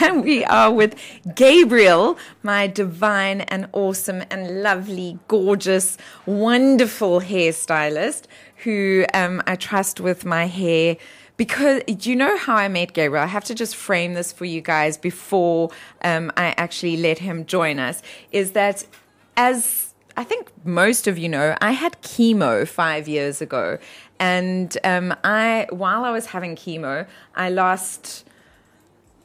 and we are with Gabriel, my divine and awesome and lovely, gorgeous, wonderful hairstylist who um, I trust with my hair. Because do you know how I met Gabriel? I have to just frame this for you guys before um, I actually let him join us. Is that as I think most of you know, I had chemo five years ago, and um, I while I was having chemo, I lost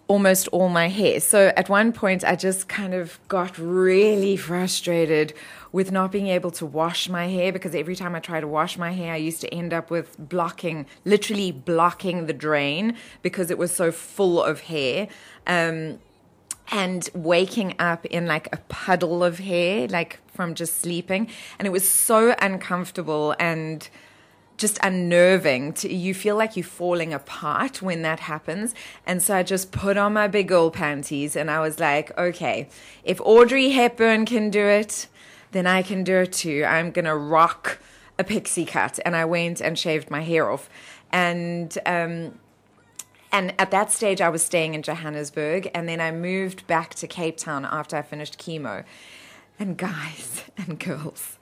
almost all my hair. So at one point, I just kind of got really frustrated with not being able to wash my hair because every time I tried to wash my hair, I used to end up with blocking, literally blocking the drain because it was so full of hair. Um, and waking up in like a puddle of hair, like from just sleeping. And it was so uncomfortable and just unnerving. To, you feel like you're falling apart when that happens. And so I just put on my big old panties and I was like, okay, if Audrey Hepburn can do it, then I can do it too. I'm going to rock a pixie cut. And I went and shaved my hair off. And, um, and at that stage, I was staying in Johannesburg, and then I moved back to Cape Town after I finished chemo. And guys and girls,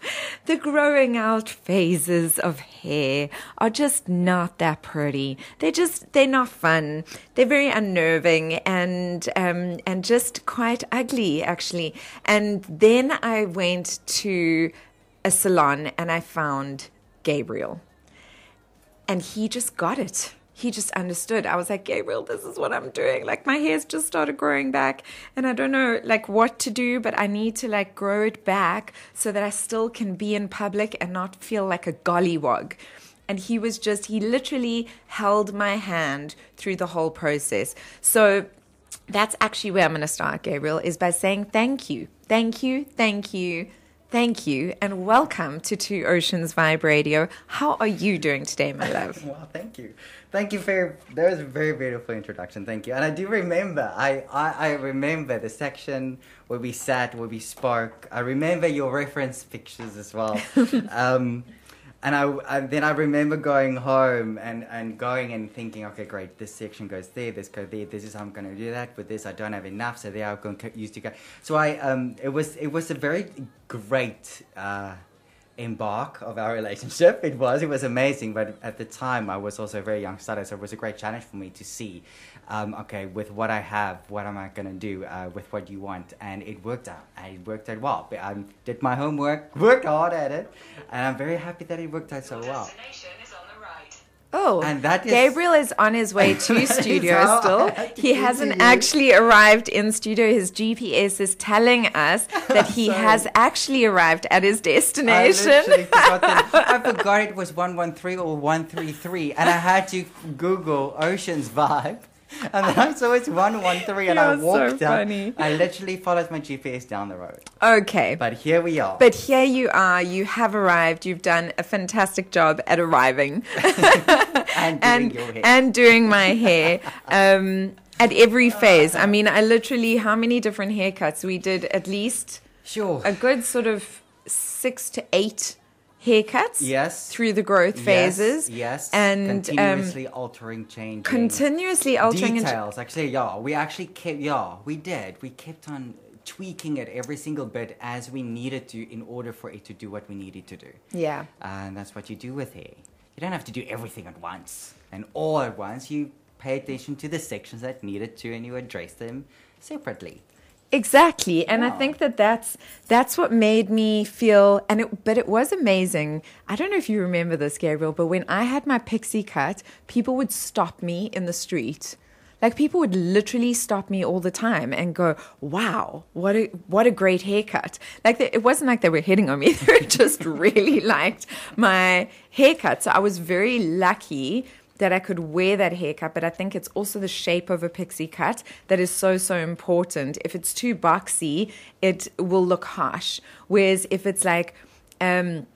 the growing out phases of hair are just not that pretty. They're just, they're not fun. They're very unnerving and, um, and just quite ugly, actually. And then I went to a salon and I found Gabriel. And he just got it he just understood. I was like, Gabriel, this is what I'm doing. Like my hair's just started growing back and I don't know like what to do, but I need to like grow it back so that I still can be in public and not feel like a gollywog. And he was just, he literally held my hand through the whole process. So that's actually where I'm going to start, Gabriel, is by saying thank you. Thank you. Thank you. Thank you and welcome to Two Oceans Vibe Radio. How are you doing today, my love? well, thank you. Thank you for that was a very beautiful introduction. Thank you. And I do remember I, I, I remember the section where we sat, where we spoke. I remember your reference pictures as well. um, and I, then I remember going home and, and going and thinking, okay, great, this section goes there, this goes there, this is how I'm going to do that. With this, I don't have enough, so there I'm going to use to go. So I, um, it was it was a very great uh, embark of our relationship. It was it was amazing, but at the time I was also a very young starter, so it was a great challenge for me to see um, okay, with what I have, what am I to do uh, with what you want? And it worked out. And it worked out well. I um, did my homework, worked hard at it, and I'm very happy that it worked out so well. Oh, and that is, Gabriel is on his way to studio still. He hasn't actually arrived in studio. His GPS is telling us that he has actually arrived at his destination. I, I forgot it was 113 or 133, and I had to Google Oceans Vibe and then I saw it's 113 and I walked so funny. I literally followed my GPS down the road. Okay. But here we are. But here you are. You have arrived. You've done a fantastic job at arriving. and doing and, your hair. And doing my hair. Um, at every phase. I mean, I literally, how many different haircuts? We did at least sure a good sort of six to eight haircuts yes. through the growth phases yes, yes. and continuously um, altering changing continuously altering details. Actually yeah we actually kept yeah we did. We kept on tweaking it every single bit as we needed to in order for it to do what we needed to do. Yeah. And that's what you do with hair. You don't have to do everything at once. And all at once you pay attention to the sections that needed to and you address them separately Exactly. And yeah. I think that that's that's what made me feel and it but it was amazing. I don't know if you remember this Gabriel, but when I had my pixie cut, people would stop me in the street. Like people would literally stop me all the time and go, "Wow, what a what a great haircut!" Like they, it wasn't like they were hitting on me; they just really liked my haircut. So I was very lucky that I could wear that haircut, but I think it's also the shape of a pixie cut that is so, so important. If it's too boxy, it will look harsh. Whereas if it's like, um,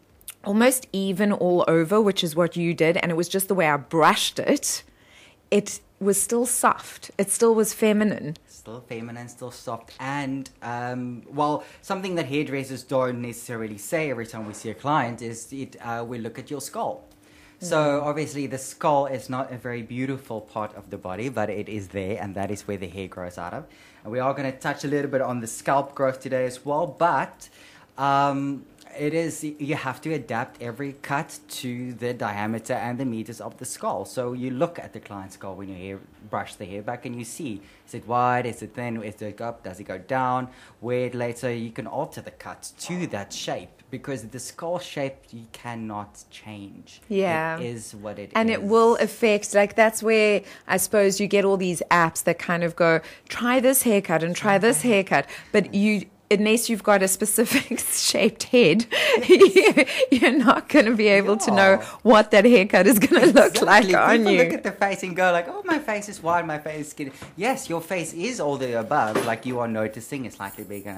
almost even all over, which is what you did, and it was just the way I brushed it, it was still soft. It still was feminine. Still feminine, still soft. And, um, well, something that hairdressers don't necessarily say every time we see a client is it, uh, we look at your skull. So obviously the skull is not a very beautiful part of the body, but it is there, and that is where the hair grows out of. And we are going to touch a little bit on the scalp growth today as well, but um, it is you have to adapt every cut to the diameter and the meters of the skull. So you look at the client's skull when you hair, brush the hair back, and you see is it wide, is it thin, is it up, does it go down, where later you can alter the cut to that shape because the skull shape you cannot change. Yeah. it is what it and is. it will affect like that's where i suppose you get all these apps that kind of go try this haircut and try this mm-hmm. haircut but you unless you've got a specific shaped head you're not going to be able to know what that haircut is going to look like Exactly. on you look at the face and go like, "Oh, my face is wide, my face is skinny." Yes, your face is all the above. Like you are noticing it's slightly bigger,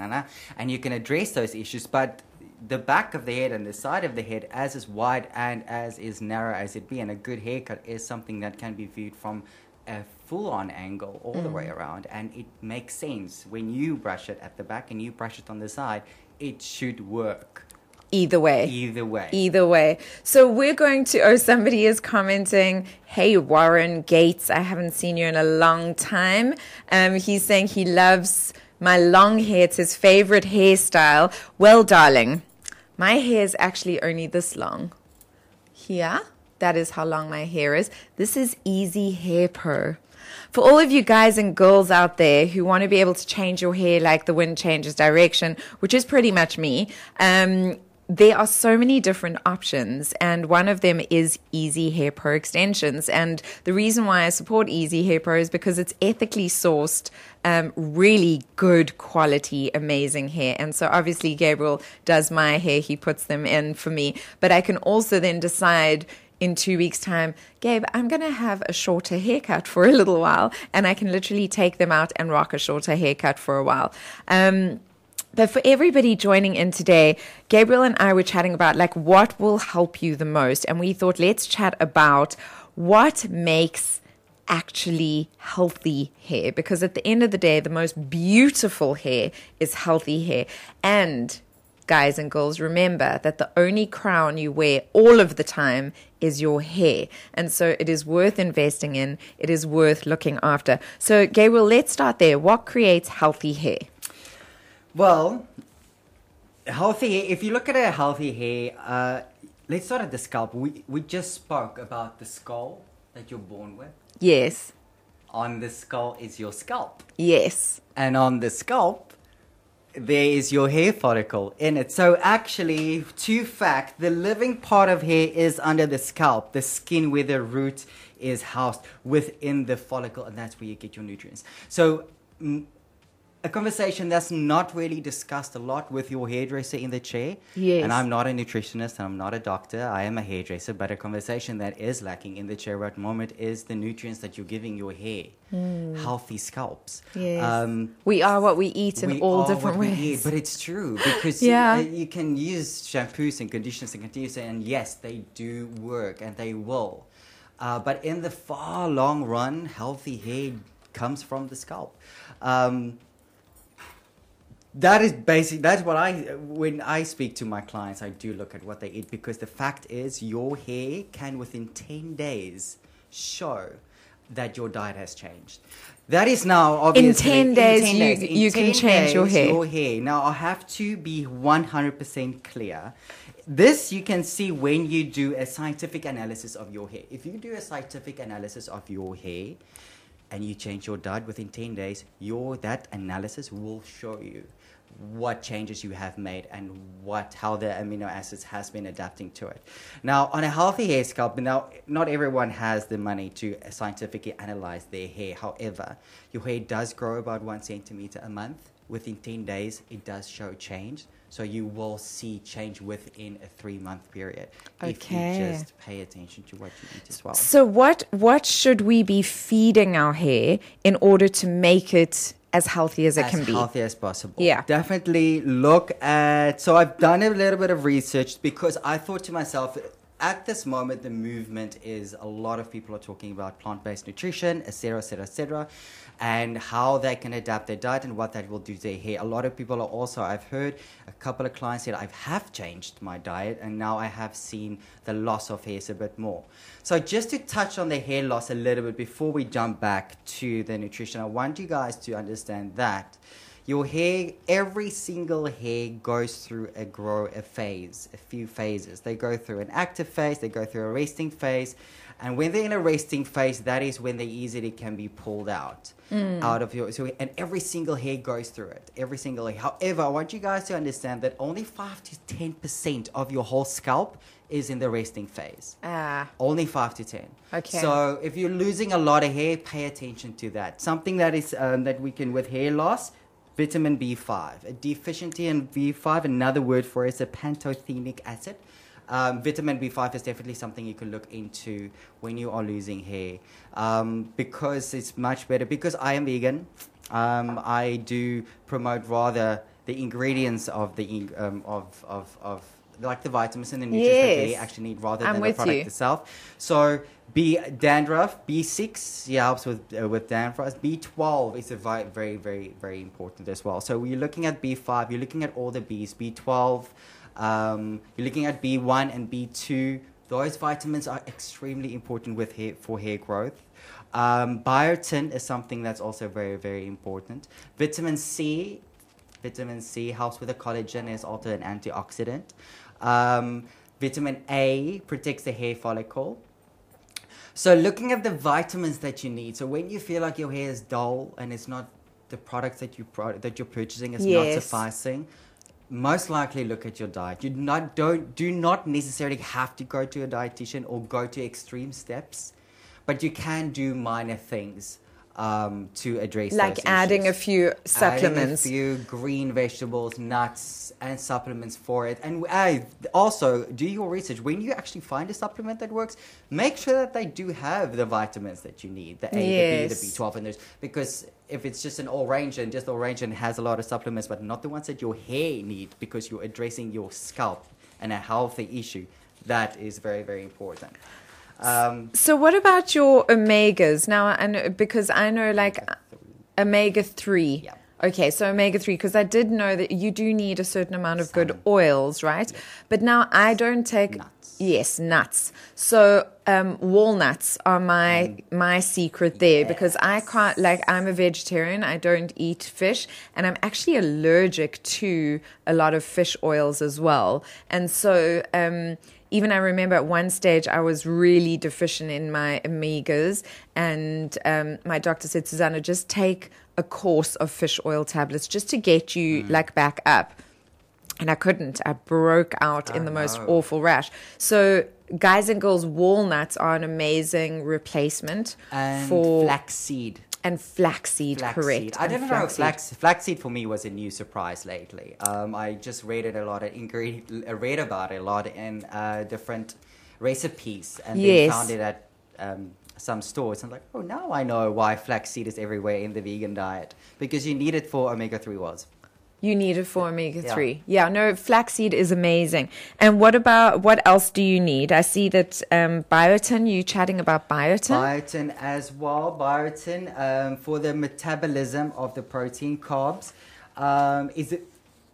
and you can address those issues. But the back of the head and the side of the head, as is wide and as is narrow as it be, and a good haircut is something that can be viewed from a full-on angle all the way Mm. around, and it makes sense when you brush it at the back and you brush it on the side. It should work either way either way. Either way. So we're going to, oh, somebody is commenting, hey, Warren Gates, I haven't seen you in a long time. Um, he's saying he loves my long hair. It's his favorite hairstyle. Well, darling, my hair is actually only this long. Here, that is how long my hair is. This is Easihair Pro. For all of you guys and girls out there who want to be able to change your hair like the wind changes direction, which is pretty much me, um, there are so many different options, and one of them is Easihair Pro extensions. And the reason why I support Easihair Pro is because it's ethically sourced, um, really good quality, amazing hair. And so obviously, Gabriel does my hair, he puts them in for me, but I can also then decide in two weeks' time, Gabe, I'm going to have a shorter haircut for a little while, and I can literally take them out and rock a shorter haircut for a while. Um, but for everybody joining in today, Gabriel and I were chatting about like what will help you the most, and we thought let's chat about what makes actually healthy hair because at the end of the day the most beautiful hair is healthy hair and guys and girls, remember that the only crown you wear all of the time is your hair. And so it is worth investing in, it is worth looking after. So, Gabriel, let's start there. What creates healthy hair? Well, healthy hair. If you look at a healthy hair, uh, let's start at the scalp. We we just spoke about the skull that you're born with. Yes, On the skull is your scalp, yes. and on the scalp there is your hair follicle in it. So actually, to fact, the living part of hair is under the scalp, the skin where the root is housed within the follicle, and that's where you get your nutrients. So. Mm, a conversation that's not really discussed a lot with your hairdresser in the chair. Yes. And I'm not a nutritionist and I'm not a doctor. I am a hairdresser, but a conversation that is lacking in the chair at the moment is the nutrients that you're giving your hair. Healthy scalps. Yes. Um, we are what we eat in we all are different what we ways. eat, but it's true because Yeah. you, uh, you can use shampoos and conditioners and conditioners, and yes, they do work and they will. Uh, but in the far long run, healthy hair comes from the scalp. Um, that is basic. That's what I when I speak to my clients, I do look at what they eat because the fact is, your hair can within ten days show that your diet has changed. That is now obviously 10 days, you- in you can 10 change your hair. Your hair. Now I have to be one hundred percent clear. This you can see when you do a scientific analysis of your hair. If you do a scientific analysis of your hair, and you change your diet within 10 days, your that analysis will show you what changes you have made and what how the amino acids has been adapting to it. Now, on a healthy hair scalp, now not everyone has the money to scientifically analyze their hair. However, your hair does grow about one centimeter a month. Within 10 days, it does show change. So you will see change within a three month period if you just pay attention to what you eat as well. So what what should we be feeding our hair in order to make it as healthy as it as can be? As healthy as possible. Yeah. Definitely look at. So I've done a little bit of research because I thought to myself, at this moment, the movement is a lot of people are talking about plant-based nutrition, etc., etc., etc., and how they can adapt their diet and what that will do to their hair. A lot of people are also. I've heard a couple of clients said I have changed my diet and now I have seen the loss of hairs a bit more. So just to touch on the hair loss a little bit before we jump back to the nutrition, I want you guys to understand that your hair, every single hair goes through a grow a phase, a few phases. They go through an active phase, they go through a resting phase, and when they're in a resting phase, that is when they easily can be pulled out out of your. So and every single hair goes through it, every single hair. However, I want you guys to understand that only five to ten percent of your whole scalp is in the resting phase. Ah. Only five to ten. Okay. So if you're losing a lot of hair, pay attention to that. Something that is um, that we can with hair loss, vitamin B5. A deficiency in B5. Another word for it is a pantothenic acid. Um, vitamin B5 is definitely something you can look into when you are losing hair um, because it's much better. Because I am vegan, um, I do promote rather the ingredients of the um, of, of, of like the vitamins and the nutrients that they Yes. actually need rather I'm than the with product you. itself. So B dandruff, B6 yeah, helps with uh, with dandruff. B12 is a vi- very very very important as well. So you're looking at B5, you're looking at all the Bs. B12, um, you're looking at B1 and B2. Those vitamins are extremely important with hair for hair growth. Um, biotin is something that's also very very important. Vitamin C Vitamin C helps with the collagen, is also an antioxidant. Um, vitamin A protects the hair follicle. So, looking at the vitamins that you need. So, when you feel like your hair is dull and it's not the products that you pro- that you're purchasing is not sufficing, most likely look at your diet. You not don't do not necessarily have to go to a dietitian or go to extreme steps, but you can do minor things um, to address Like adding a few supplements. adding a few green vegetables, nuts, and supplements for it. And I also, do your research. When you actually find a supplement that works, make sure that they do have the vitamins that you need, the A, Yes. the B, the B12, and those. Because if it's just an orange and just orange and has a lot of supplements, but not the ones that your hair need, because you're addressing your scalp and a healthy issue, that is very, very important. Um, So what about your omegas now? I know, because I know like omega three. Yeah. Okay, so omega three because I did know that you do need a certain amount of good oils, right? But now I don't take Nuts. yes nuts. So um, walnuts are my my secret there because I can't like I'm a vegetarian. I don't eat fish, and I'm actually allergic to a lot of fish oils as well. And so um, even I remember at one stage I was really deficient in my omegas, and um, my doctor said, Susana, just take a course of fish oil tablets just to get you like back up. And I couldn't. I broke out in Oh, the most no. awful rash. So, guys and girls, walnuts are an amazing replacement and for flaxseed. And flaxseed, Flaxseed. correct? I didn't know flax, flaxseed for me was a new surprise lately. Um, I just read it a lot, ingre- read about it a lot in uh, different recipes, and then found it at um, some stores. I'm like, oh, now I know why flaxseed is everywhere in the vegan diet because you need it for omega three oils. You need it for omega Yeah. three. Yeah. no, flaxseed is amazing. And what about what else do you need? I see that um, biotin. You chatting about biotin? Biotin as well. Biotin um, for the metabolism of the protein carbs. Um, is it?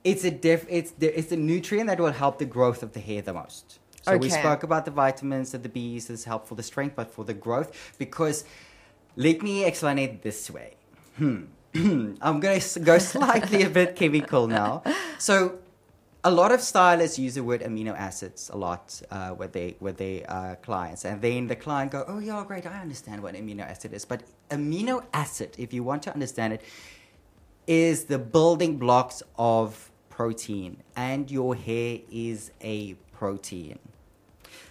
It's a diff. It's the, it's the nutrient that will help the growth of the hair the most. So we spoke about the vitamins and the B's is helpful for the strength, but for the growth because let me explain it this way. Hmm. I'm going to go slightly a bit chemical now. So a lot of stylists use the word amino acids a lot uh, with their with their uh, clients, and then the client go, "Oh yeah, great, I understand what amino acid is." But amino acid, if you want to understand it, is the building blocks of protein, and your hair is a protein.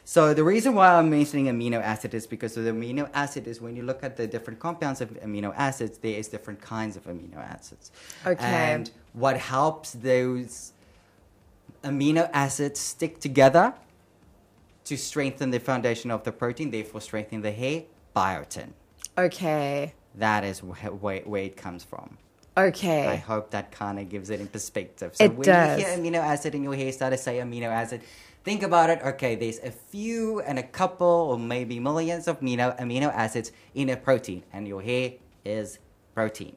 So the reason why I'm mentioning amino acid is because the amino acid is when you look at the different compounds of amino acids, there is different kinds of amino acids. Okay. And what helps those amino acids stick together to strengthen the foundation of the protein, therefore strengthen the hair, biotin. okay. That is wh- where, where it comes from. Okay. I hope that kind of gives it in perspective. So It when does. you hear amino acid in your hair start to say amino acid, Think about it. Okay, there's a few and a couple or maybe millions of amino, amino acids in a protein, and your hair is protein.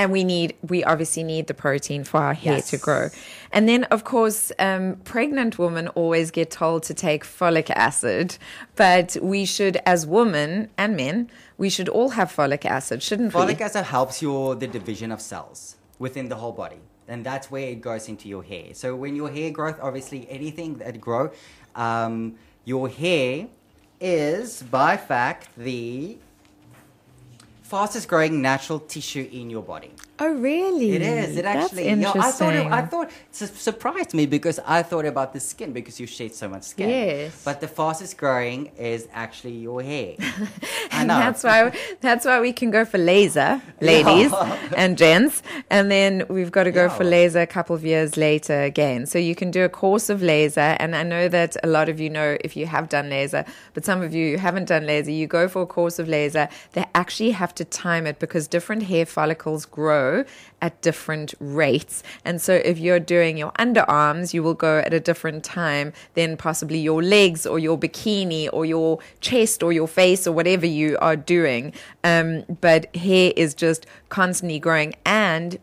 and we need we obviously need the protein for our hair to grow and then of course um, pregnant women always get told to take folic acid but we should as women and men we should all have folic acid shouldn't Folic we Folic acid helps your the division of cells within the whole body, and that's where it goes into your hair. So when your hair growth, obviously anything that grow, um, your hair is by fact the fastest growing natural tissue in your body. oh really It is. It That's actually. Yeah, I thought. It. I thought it surprised me because I thought about the skin because you shed so much skin. Yes. But the fastest growing is actually your hair. I and know. that's why that's why we can go for laser, ladies and gents, and then we've got to go for laser a couple of years later again. So you can do a course of laser, and I know that a lot of you know if you have done laser, but some of you haven't done laser, you go for a course of laser. They actually have to time it because different hair follicles grow at different rates, and so if you're doing your underarms, you will go at a different time than possibly your legs or your bikini or your chest or your face or whatever you are doing. Um, but hair is just constantly growing and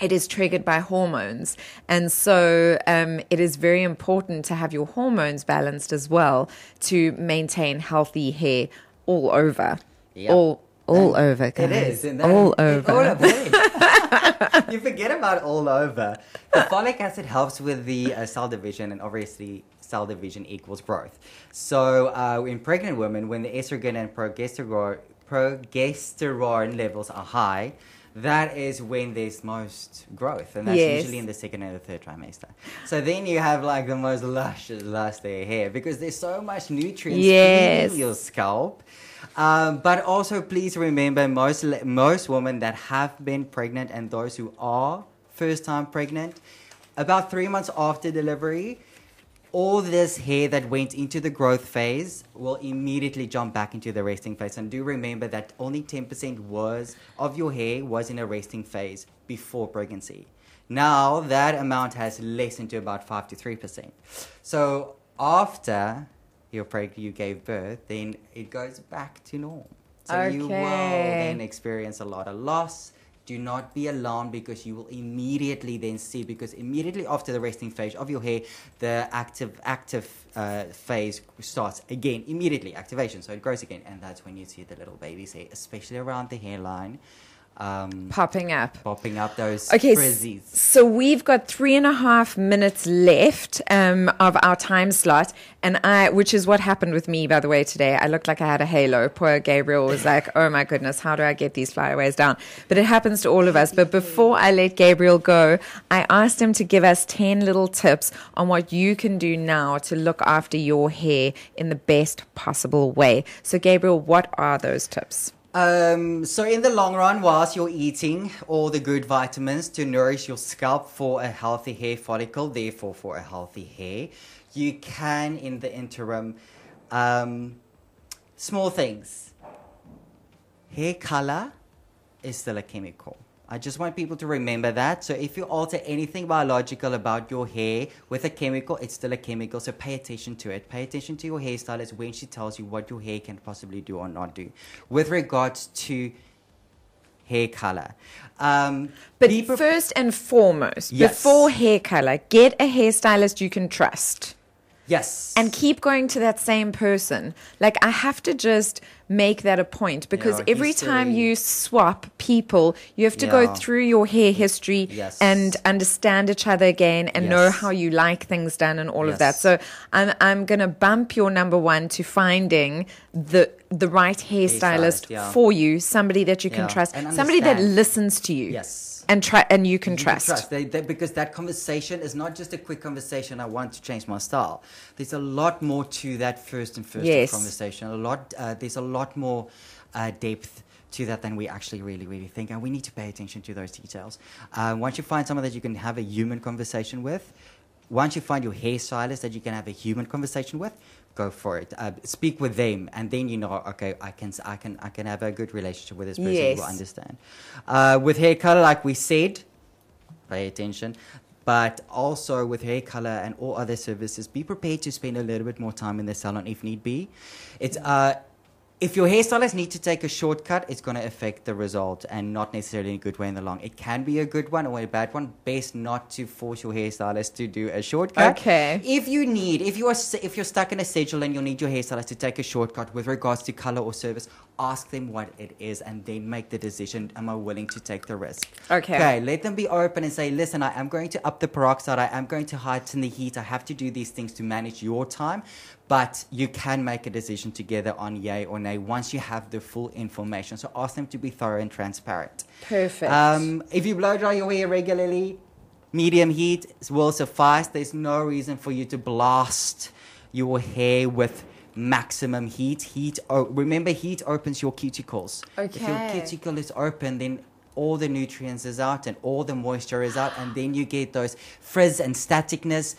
it is triggered by hormones. And so um, it is very important to have your hormones balanced as well to maintain healthy hair all over. Yep. All all over, It guys. is. and that- all it- over. All over. you forget about all over. The folic acid helps with the uh, cell division, and obviously, cell division equals growth. So, uh, in pregnant women, when the estrogen and progesterone, progesterone levels are high, that is when there's most growth, and that's Yes. usually in the second and the third trimester. So then you have like the most luscious, lusty hair because there's so much nutrients Yes. feeding your scalp. Um, but also, please remember most most women that have been pregnant and those who are first time pregnant, about three months after delivery, all this hair that went into the growth phase will immediately jump back into the resting phase. And do remember that only 10% was of your hair was in a resting phase before pregnancy. Now that amount has lessened to about 5 to 3%. So after you're you gave birth, then it goes back to norm. So you will then experience a lot of loss. Do not be alarmed because you will immediately then see because immediately after the resting phase of your hair, the active active uh, phase starts again immediately activation. So it grows again, and that's when you see the little baby's hair, especially around the hairline, um, Popping up. popping up those Okay, frizzies. so we've got three and a half minutes left um, of our time slot, and I, which is what happened with me, by the way, today. I looked like I had a halo. Poor Gabriel was like, "Oh my goodness, how do I get these flyaways down?" But it happens to all of us. But before I let Gabriel go, I asked him to give us ten little tips on what you can do now to look after your hair in the best possible way. So, Gabriel, what are those tips? Um, so in the long run, whilst you're eating all the good vitamins to nourish your scalp for a healthy hair follicle, therefore for a healthy hair, you can in the interim, um, small things. Hair color is still a chemical. I just want people to remember that. So if you alter anything biological about your hair with a chemical, it's still a chemical. So pay attention to it. Pay attention to your hairstylist when she tells you what your hair can possibly do or not do. With regards to hair color. Um, But first and foremost, Yes. before hair color, get a hairstylist you can trust. Yes. And keep going to that same person. Like, I have to just make that a point because Yeah, every time you swap people, you have to go through your hair history Yes. and understand each other again and know how you like things done and all of that. So, I'm, I'm going to bump your number one to finding the, the right hairstylist Hairstylist, yeah. for you, somebody that you can trust, somebody that listens to you. Yes. And try and you can You can trust. trust. They, they, because that conversation is not just a quick conversation. I want to change my style. There's a lot more to that first and first Yes. conversation. A lot. Uh, there's a lot more uh, depth to that than we actually really, really think, and we need to pay attention to those details. Uh, once you find someone that you can have a human conversation with, once you find your hairstylist that you can have a human conversation with, go for it. Uh, speak with them, and then you know, okay, I can, I can, I can have a good relationship with this person. who will understand. Uh, with hair color, like we said, pay attention. But also with hair color and all other services, be prepared to spend a little bit more time in the salon if need be. It's uh, if your hairstylist needs to take a shortcut, it's going to affect the result and not necessarily in a good way in the long. It can be a good one or a bad one. Best not to force your hairstylist to do a shortcut. Okay. If you need, if you are, if you're stuck in a schedule and you'll need your hairstylist to take a shortcut with regards to color or service, ask them what it is and then make the decision. Am I willing to take the risk? Okay. Okay. Let them be open and say, listen, I am going to up the peroxide. I am going to heighten the heat. I have to do these things to manage your time. But you can make a decision together on yay or nay once you have the full information. So ask them to be thorough and transparent. Perfect. Um, if you blow dry your hair regularly, medium heat will suffice. There's no reason for you to blast your hair with maximum heat. Heat. Oh, remember, heat opens your cuticles. Okay. If your cuticle is open, then all the nutrients is out and all the moisture is out, and then you get those frizz and staticness.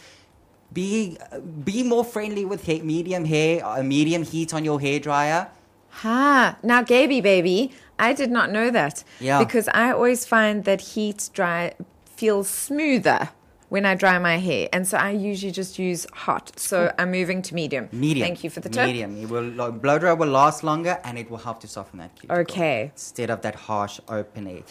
Be be more friendly with hair, medium hair, uh, medium heat on your hair dryer. Ha! Now, Gaby, baby, I did not know that. Yeah. Because I always find that heat dry feels smoother when I dry my hair, and so I usually just use hot. So I'm moving to medium. Medium. Thank you for the tip. Medium. It will lo- blow dry will last longer, and it will help to soften that cuticle. Okay. Instead of that harsh open air.